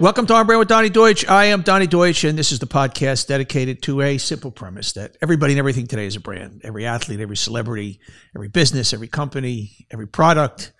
Welcome to On Brand with Donny Deutsch. I am Donny Deutsch, and this is the podcast dedicated to a simple premise that everybody and everything today is a brand. Every athlete, every celebrity, every business, every company, every product,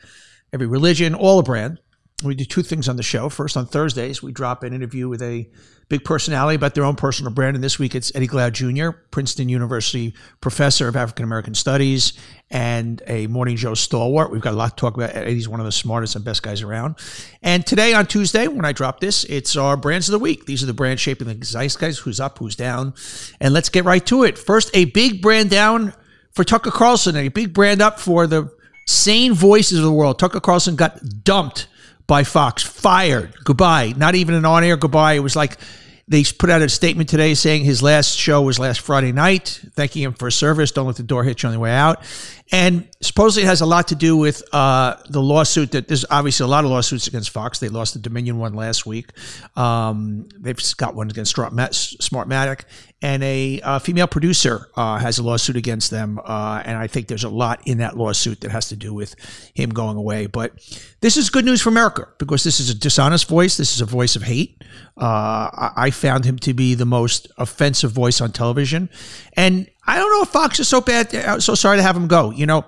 every religion, all a brand. We do two things on the show. First, on Thursdays, we drop an interview with a big personality about their own personal brand. And this week, it's Eddie Glaude Jr., Princeton University professor of African American Studies and a Morning Joe stalwart. We've got a lot to talk about. Eddie's one of the smartest and best guys around. And today, on Tuesday, when I drop this, it's our brands of the week. These are the brands shaping the zeitgeist guys who's up, who's down. And let's get right to it. First, a big brand down for Tucker Carlson, a big brand up for the sane voices of the world. Tucker Carlson got dumped by Fox, fired, goodbye. Not even an on air goodbye. It was like they put out a statement today saying his last show was last Friday night, thanking him for service. Don't let the door hit you on the way out. And supposedly it has a lot to do with uh, the lawsuit that there's obviously a lot of lawsuits against Fox. They lost the Dominion one last week. Um, they've got one against Smartmatic. And a, a female producer uh, has a lawsuit against them. Uh, and I think there's a lot in that lawsuit that has to do with him going away. But this is good news for America because this is a dishonest voice. This is a voice of hate. Uh, I found him to be the most offensive voice on television. And I don't know if Fox is so bad, uh, so sorry to have him go. You know,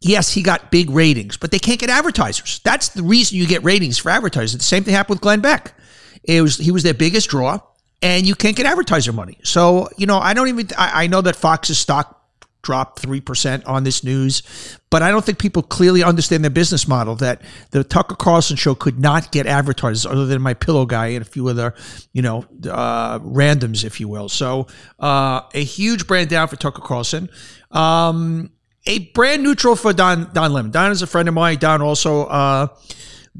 yes, he got big ratings, but they can't get advertisers. That's the reason you get ratings for advertisers. The same thing happened with Glenn Beck. It was he was their biggest draw, and you can't get advertiser money. So you know, I don't even. I, I know that Fox's stock dropped 3% on this news. But I don't think people clearly understand their business model that the Tucker Carlson show could not get advertisers other than my pillow guy and a few other, you know, uh, randoms, if you will. So uh, a huge brand down for Tucker Carlson. Um, a brand neutral for Don, Don Lemon. Don is a friend of mine. Don also uh,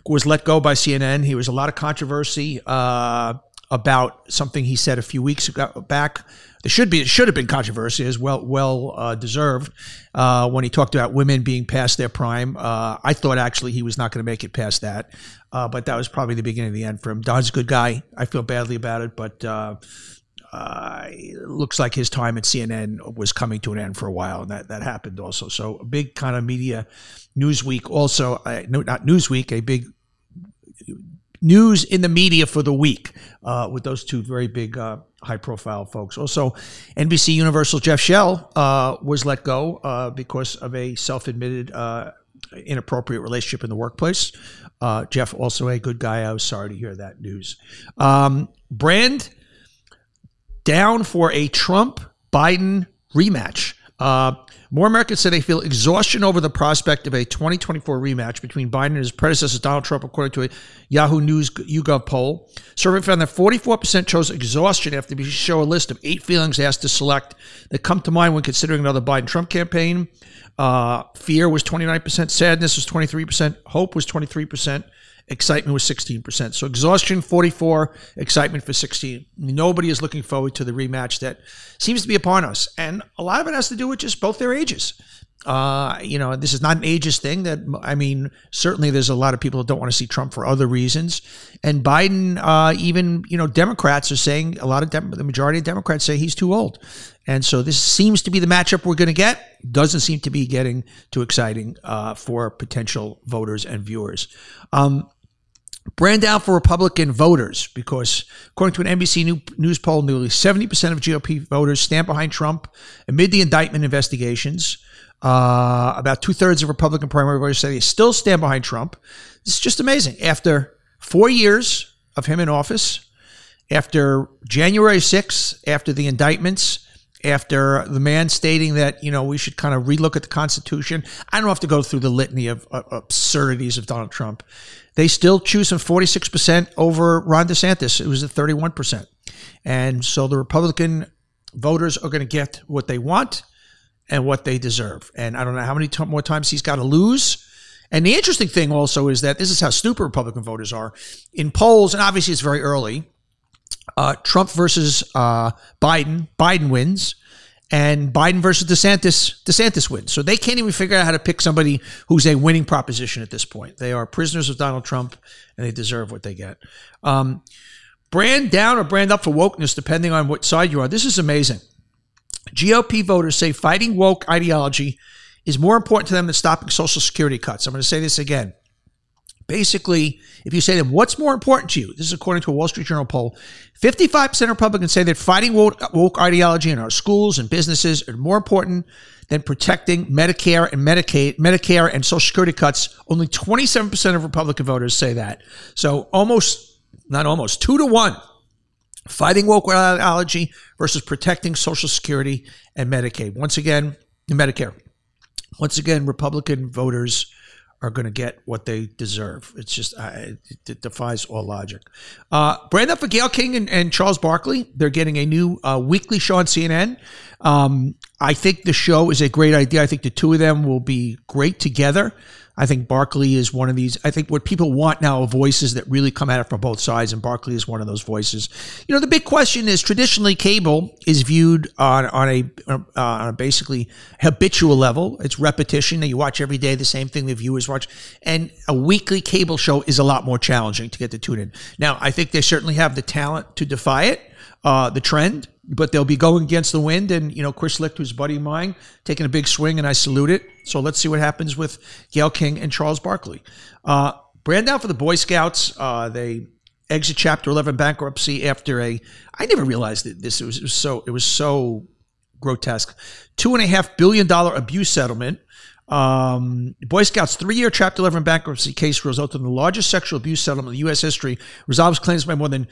was let go by CNN. He was a lot of controversy uh, about something he said a few weeks ago back there should be it should have been controversy as well well uh, deserved uh, when he talked about women being past their prime. Uh, I thought actually he was not going to make it past that, uh, but that was probably the beginning of the end for him. Don's a good guy. I feel badly about it, but. Uh, uh, looks like his time at CNN was coming to an end for a while, and that, that happened also. So a big kind of media Newsweek also, no, not Newsweek, a big news in the media for the week uh, with those two very big, uh, high profile folks. Also, NBC Universal Jeff Shell uh, was let go uh, because of a self admitted uh, inappropriate relationship in the workplace. Uh, Jeff, also a good guy. I was sorry to hear that news. Um, Brand down for a Trump Biden rematch. More Americans say they feel exhaustion over the prospect of a 2024 rematch between Biden and his predecessor, Donald Trump, according to a Yahoo News YouGov poll. Survey found that 44% chose exhaustion after they show a list of eight feelings asked to select that come to mind when considering another Biden Trump campaign. Uh, fear was 29%, sadness was 23%, hope was 23%. Excitement was 16%. So exhaustion 44, excitement for 16. Nobody is looking forward to the rematch that seems to be upon us. And a lot of it has to do with just both their ages. Uh, you know, this is not an ageist thing that, I mean, certainly there's a lot of people that don't want to see Trump for other reasons. And Biden, uh, even, you know, Democrats are saying, a lot of, Dem- the majority of Democrats say he's too old. And so this seems to be the matchup we're going to get. Doesn't seem to be getting too exciting uh, for potential voters and viewers. Um, brand out for Republican voters because, according to an NBC News poll, nearly 70% of GOP voters stand behind Trump amid the indictment investigations. Uh, about two thirds of Republican primary voters say they still stand behind Trump. Is just amazing. After four years of him in office, after January 6th, after the indictments, after the man stating that you know we should kind of relook at the Constitution. I don't have to go through the litany of uh, absurdities of Donald Trump. They still choose him 46% over Ron DeSantis. It was at 31%. And so the Republican voters are going to get what they want and what they deserve. And I don't know how many t- more times he's got to lose. And the interesting thing also is that this is how stupid Republican voters are. In polls, and obviously it's very early, uh, Trump versus uh, Biden. Biden wins, and Biden versus DeSantis. DeSantis wins. So they can't even figure out how to pick somebody who's a winning proposition at this point. They are prisoners of Donald Trump, and they deserve what they get. Um, brand down or brand up for wokeness, depending on what side you are. This is amazing. GOP voters say fighting woke ideology is more important to them than stopping Social Security cuts. I'm going to say this again. Basically, if you say to them, what's more important to you? This is according to a Wall Street Journal poll. 55% of Republicans say that fighting woke, woke ideology in our schools and businesses are more important than protecting Medicare and Medicaid, Medicare and Social Security cuts. Only 27% of Republican voters say that. So almost, not almost, two to one fighting woke ideology versus protecting Social Security and Medicaid. Once again, Medicare. Once again, Republican voters are going to get what they deserve. It's just uh, it, defies all logic. Uh, brand up for Gayle King and, and, Charles Barkley. They're getting a new uh, weekly show on CNN. Um, I think the show is a great idea. I think the two of them will be great together. I think Barkley is one of these. I think what people want now are voices that really come at it from both sides, and Barkley is one of those voices. You know, the big question is traditionally cable is viewed on on a uh, on a basically habitual level. It's repetition that you watch every day, the same thing the viewers watch, and a weekly cable show is a lot more challenging to get to tune in. Now, I think they certainly have the talent to defy it, uh, the trend but they'll be going against the wind. And, you know, Chris Licht, who's buddy of mine, taking a big swing, and I salute it. So let's see what happens with Gayle King and Charles Barkley. Uh, brand down for the Boy Scouts. Uh, they exit Chapter 11 bankruptcy after a, I never realized that this, it was, it was so, it was so grotesque. Two and a half billion dollar abuse settlement. Um, Boy Scouts three year Chapter 11 bankruptcy case resulted in the largest sexual abuse settlement in U.S. history, resolves claims by more than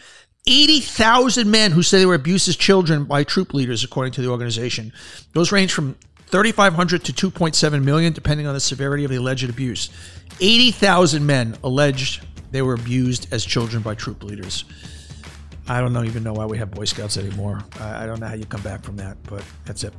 80,000 men who say they were abused as children by troop leaders, according to the organization. Those range from 3,500 to 2.7 million, depending on the severity of the alleged abuse. 80,000 men alleged they were abused as children by troop leaders. I don't know, even know why we have Boy Scouts anymore. I don't know how you come back from that, but that's it.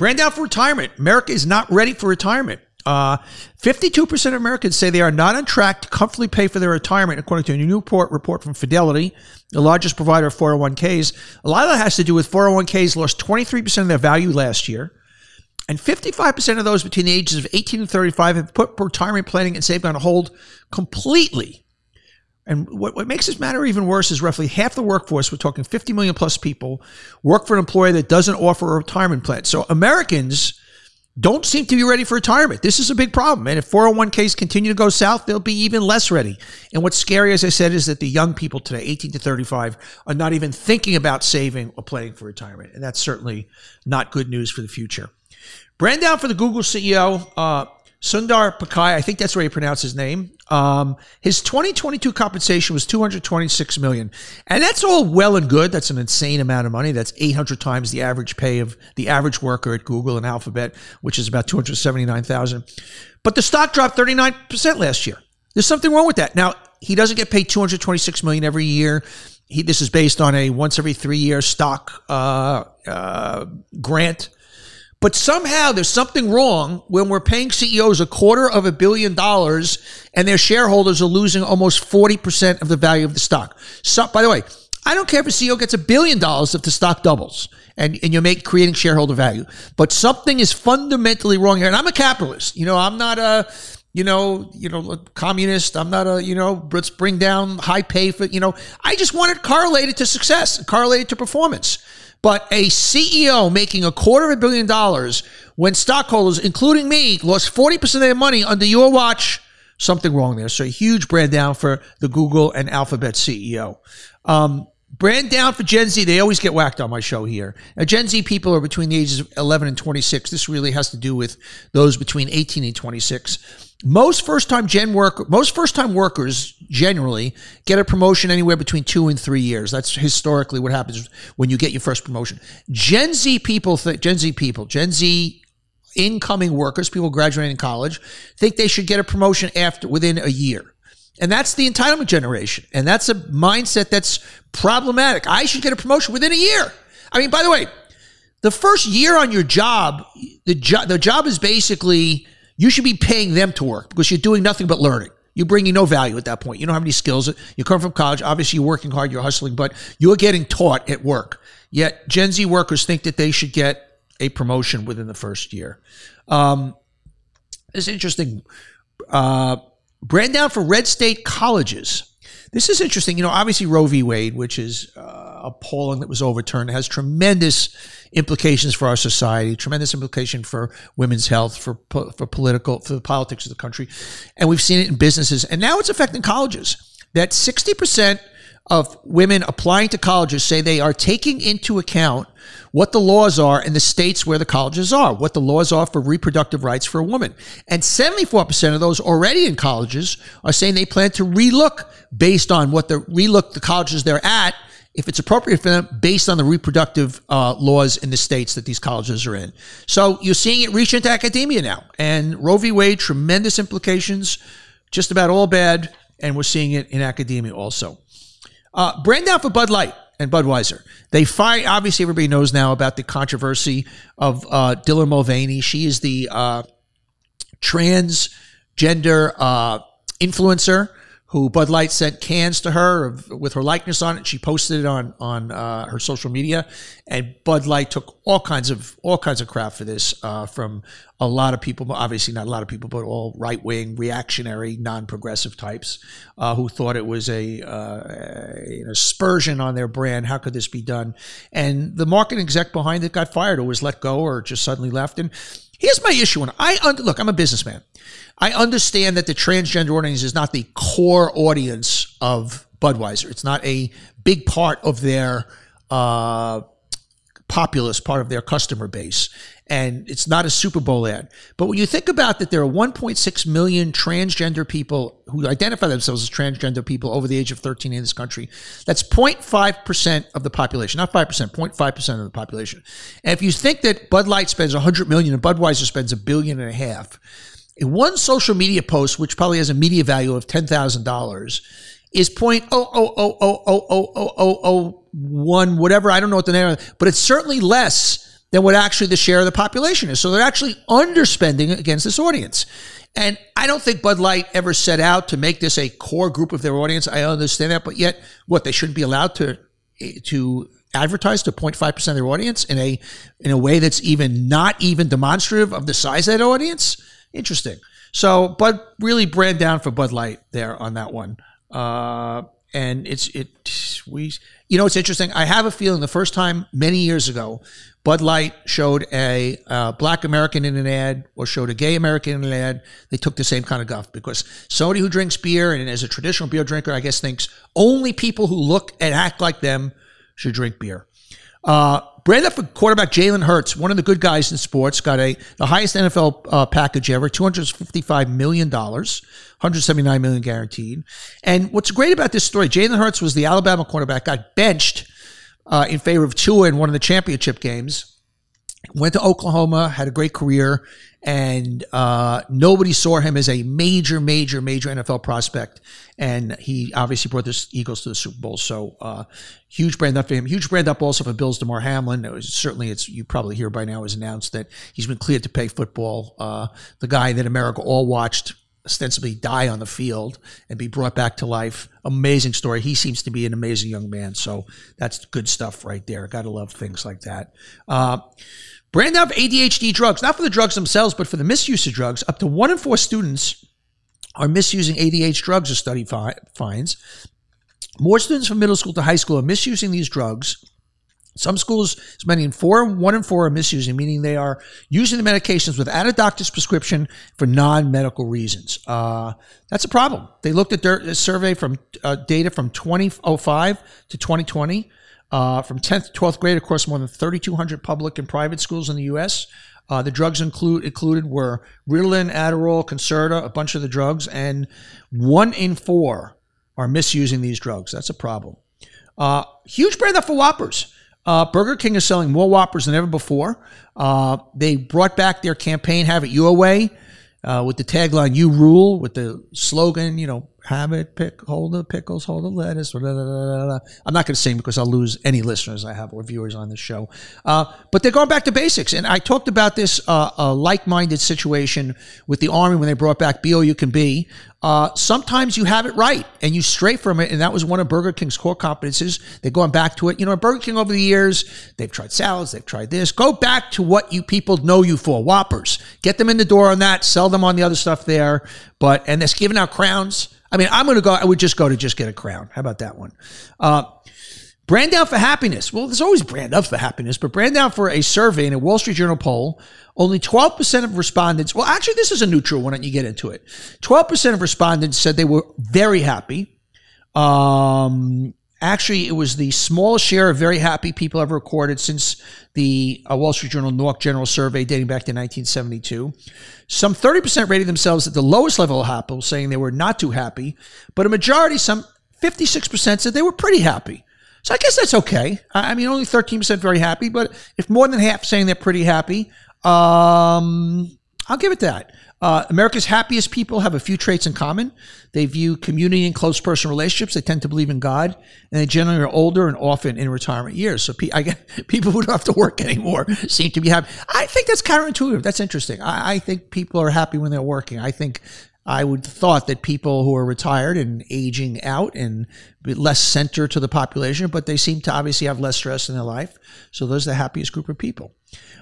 Brand out for retirement. America is not ready for retirement. Uh, 52% of Americans say they are not on track to comfortably pay for their retirement, according to a new report, report from Fidelity, the largest provider of 401ks. A lot of that has to do with 401ks lost 23% of their value last year. And 55% of those between the ages of 18 and 35 have put retirement planning and saving on hold completely. And what, what makes this matter even worse is roughly half the workforce, we're talking 50 million plus people, work for an employer that doesn't offer a retirement plan. So Americans don't seem to be ready for retirement. This is a big problem. And if 401ks continue to go south, they'll be even less ready. And what's scary, as I said, is that the young people today, 18 to 35, are not even thinking about saving or planning for retirement. And that's certainly not good news for the future. Brand down for the Google CEO. Uh, Sundar Pichai, I think that's where you pronounce his name. Um, his 2022 compensation was 226 million, and that's all well and good. That's an insane amount of money. That's 800 times the average pay of the average worker at Google and Alphabet, which is about 279,000. But the stock dropped 39 percent last year. There's something wrong with that. Now he doesn't get paid 226 million every year. He, this is based on a once every three year stock uh, uh, grant but somehow there's something wrong when we're paying CEOs a quarter of a billion dollars and their shareholders are losing almost 40% of the value of the stock. So, by the way, I don't care if a CEO gets a billion dollars if the stock doubles and, and you make creating shareholder value. But something is fundamentally wrong here. And I'm a capitalist. You know, I'm not a, you know, you know, communist. I'm not a, you know, let's bring down high pay for, you know, I just want it correlated to success, correlated to performance. But a CEO making a quarter of a billion dollars when stockholders, including me, lost 40% of their money under your watch, something wrong there. So a huge brand down for the Google and Alphabet CEO. Um, brand down for Gen Z. They always get whacked on my show here. Now, Gen Z people are between the ages of 11 and 26. This really has to do with those between 18 and 26 most first time gen work most first time workers generally get a promotion anywhere between two and three years. That's historically what happens when you get your first promotion. Gen z people gen z people gen z incoming workers people graduating college think they should get a promotion after within a year. And that's the entitlement generation. And that's a mindset that's problematic. I should get a promotion within a year. I mean by the way the first year on your job the job the job is basically you should be paying them to work because you're doing nothing but learning. You're bringing no value at that point. You don't have any skills. You come from college. Obviously, you're working hard, you're hustling, but you're getting taught at work. Yet, Gen Z workers think that they should get a promotion within the first year. Um, it's interesting. Uh, brand down for red state colleges. This is interesting. You know, obviously Roe v. Wade, which is uh, appalling that was overturned, has tremendous implications for our society, tremendous implication for women's health, for for political, for the politics of the country, and we've seen it in businesses, and now it's affecting colleges. That sixty percent of women applying to colleges say they are taking into account what the laws are in the states where the colleges are, what the laws are for reproductive rights for a woman. And 74% of those already in colleges are saying they plan to relook based on what the relook the colleges they're at, if it's appropriate for them, based on the reproductive uh, laws in the states that these colleges are in. So you're seeing it reach into academia now. And Roe v. Wade, tremendous implications, just about all bad. And we're seeing it in academia also. Uh, brand down for Bud Light and Budweiser. They fight. Obviously, everybody knows now about the controversy of uh, Dylan Mulvaney. She is the uh, transgender uh, influencer who Bud Light sent cans to her with her likeness on it. She posted it on on uh, her social media, and Bud Light took all kinds of all kinds of crap for this uh, from a lot of people. Obviously, not a lot of people, but all right wing, reactionary, non progressive types uh, who thought it was a uh, an aspersion on their brand. How could this be done? And the marketing exec behind it got fired, or was let go, or just suddenly left. And Here's my issue. And I look, I'm a businessman. I understand that the transgender audience is not the core audience of Budweiser. It's not a big part of their uh, populace, part of their customer base and it's not a Super Bowl ad. But when you think about that, there are 1.6 million transgender people who identify themselves as transgender people over the age of 13 in this country. That's 0.5% of the population, not 5%, 0.5% of the population. And if you think that Bud Light spends 100 million and Budweiser spends a billion and a half, in one social media post, which probably has a media value of $10,000, is point oh oh oh oh oh oh oh oh one whatever I don't know what the name, of, but it's certainly less than what actually the share of the population is. So they're actually underspending against this audience. And I don't think Bud Light ever set out to make this a core group of their audience. I understand that, but yet what they shouldn't be allowed to to advertise to 0.5% of their audience in a in a way that's even not even demonstrative of the size of that audience. Interesting. So Bud really brand down for Bud Light there on that one. Uh, and it's it we you know it's interesting. I have a feeling the first time many years ago Bud Light showed a uh, black American in an ad or showed a gay American in an ad, they took the same kind of guff because somebody who drinks beer and is a traditional beer drinker, I guess, thinks only people who look and act like them should drink beer. Uh, brand for quarterback Jalen Hurts, one of the good guys in sports, got a the highest NFL uh, package ever, two hundred fifty-five million dollars, one hundred seventy-nine million guaranteed. And what's great about this story, Jalen Hurts was the Alabama quarterback, got benched uh, in favor of Tua in one of the championship games. Went to Oklahoma, had a great career, and uh, nobody saw him as a major, major, major NFL prospect. And he obviously brought the Eagles to the Super Bowl. So uh, huge brand up for him. Huge brand up also for Bills Damar Hamlin. It was, certainly, it's you probably hear by now has announced that he's been cleared to play football. Uh, the guy that America all watched ostensibly die on the field and be brought back to life. Amazing story. He seems to be an amazing young man. So that's good stuff right there. Got to love things like that. Uh, brand up ADHD drugs, not for the drugs themselves, but for the misuse of drugs. Up to one in four students are misusing ADHD drugs, a study fi- finds. More students from middle school to high school are misusing these drugs some schools, as many in four, one in four are misusing, meaning they are using the medications without a doctor's prescription for non-medical reasons. Uh, that's a problem. They looked at their survey from uh, data from 2005 to 2020. Uh, from 10th to 12th grade across more than 3,200 public and private schools in the U.S. Uh, the drugs include, included were Ritalin, Adderall, Concerta, a bunch of the drugs, and one in four are misusing these drugs. That's a problem. Uh, huge up for Whoppers. Uh, Burger King is selling more Whoppers than ever before. Uh, they brought back their campaign, Have It Your Way, uh, with the tagline, You Rule, with the slogan, you know, have it, pick, hold the pickles, hold the lettuce. Blah, blah, blah, I'm not going to sing because I'll lose any listeners I have or viewers on this show. Uh, but they're going back to basics. And I talked about this uh, like minded situation with the Army when they brought back Be All You Can Be. Uh, sometimes you have it right and you stray from it. And that was one of Burger King's core competencies. They're going back to it. You know, Burger King over the years, they've tried salads, they've tried this. Go back to what you people know you for Whoppers. Get them in the door on that, sell them on the other stuff there. But, and they're giving out crowns. I mean, I'm going to go, I would just go to just get a crown. How about that one? Uh, Brand out for happiness. Well, there's always brand up for happiness, but brand out for a survey in a Wall Street Journal poll. Only 12% of respondents, well, actually, this is a neutral. Why don't you get into it? 12% of respondents said they were very happy. Um, actually, it was the smallest share of very happy people ever recorded since the uh, Wall Street Journal NORC General Survey dating back to 1972. Some 30% rated themselves at the lowest level of happy, saying they were not too happy, but a majority, some 56% said they were pretty happy. So I guess that's okay. I mean, only 13% very happy, but if more than half saying they're pretty happy, um, I'll give it that. Uh, America's happiest people have a few traits in common. They view community and close personal relationships. They tend to believe in God, and they generally are older and often in retirement years. So pe- get, people who don't have to work anymore seem to be happy. I think that's counterintuitive. That's interesting. I, I think people are happy when they're working. I think I would thought that people who are retired and aging out and less center to the population, but they seem to obviously have less stress in their life. So those are the happiest group of people.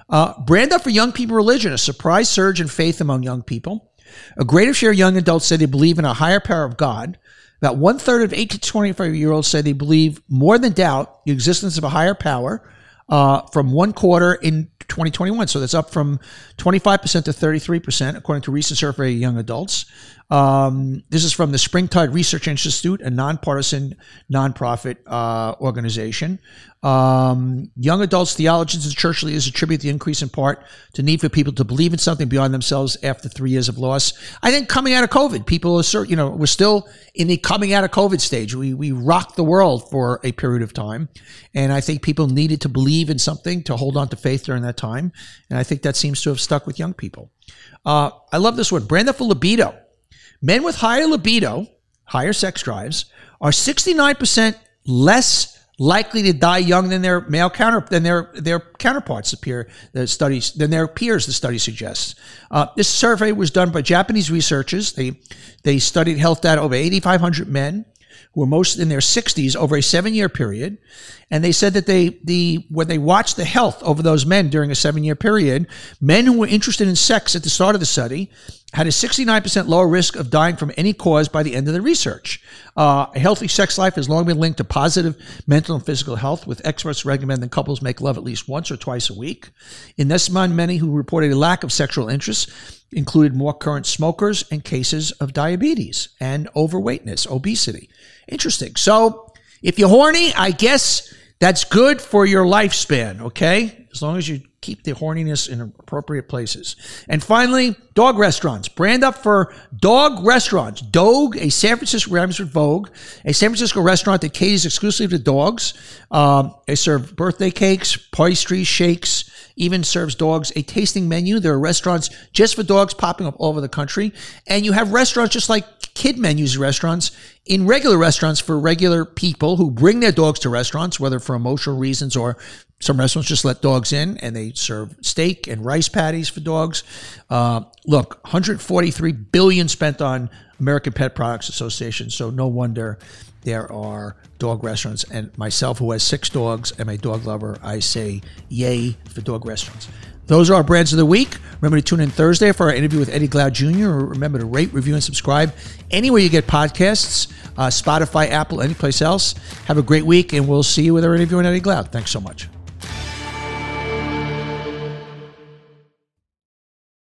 Uh, brand up for young people religion, a surprise surge in faith among young people. A greater share of young adults say they believe in a higher power of God. About one third of 18 to 25 year olds say they believe more than doubt the existence of a higher power uh, from one quarter in 2021. So that's up from 25% to 33%, according to recent survey of young adults. Um, this is from the Springtide Research Institute, a nonpartisan nonprofit uh, organization. Um, young adults, theologians, and church leaders attribute the increase in part to need for people to believe in something beyond themselves after three years of loss. I think coming out of COVID, people are, you know, we're still in the coming out of COVID stage. We we rocked the world for a period of time, and I think people needed to believe in something to hold on to faith during that time, and I think that seems to have stuck with young people. Uh, I love this one, Brandon for libido. Men with higher libido, higher sex drives, are 69% less likely to die young than their male counter than their their counterparts appear the studies than their peers the study suggests. Uh, this survey was done by japanese researchers. They they studied health data over 8500 men who were most in their 60s over a seven year period. And they said that they, the, when they watched the health over those men during a seven year period, men who were interested in sex at the start of the study had a 69% lower risk of dying from any cause by the end of the research. Uh, a healthy sex life has long been linked to positive mental and physical health, with experts recommending couples make love at least once or twice a week. In this among many who reported a lack of sexual interest included more current smokers and cases of diabetes and overweightness, obesity. Interesting. So if you're horny, I guess that's good for your lifespan, okay? As long as you keep the horniness in appropriate places. And finally, dog restaurants. Brand up for dog restaurants. Dogue, a San Francisco rhymes with Vogue, a San Francisco restaurant that caters exclusively to dogs. Um, they serve birthday cakes, pastries, shakes, even serves dogs a tasting menu. There are restaurants just for dogs popping up all over the country. And you have restaurants just like kid menus restaurants in regular restaurants for regular people who bring their dogs to restaurants, whether for emotional reasons or some restaurants just let dogs in and they serve steak and rice patties for dogs. Uh, look, 143 billion spent on American Pet Products Association. So no wonder there are dog restaurants. And myself, who has six dogs, am a dog lover. I say yay for dog restaurants. Those are our brands of the week. Remember to tune in Thursday for our interview with Eddie Glaude Jr. Remember to rate, review, and subscribe anywhere you get podcasts, uh, Spotify, Apple, anyplace else. Have a great week, and we'll see you with our interview with Eddie Glaude. Thanks so much.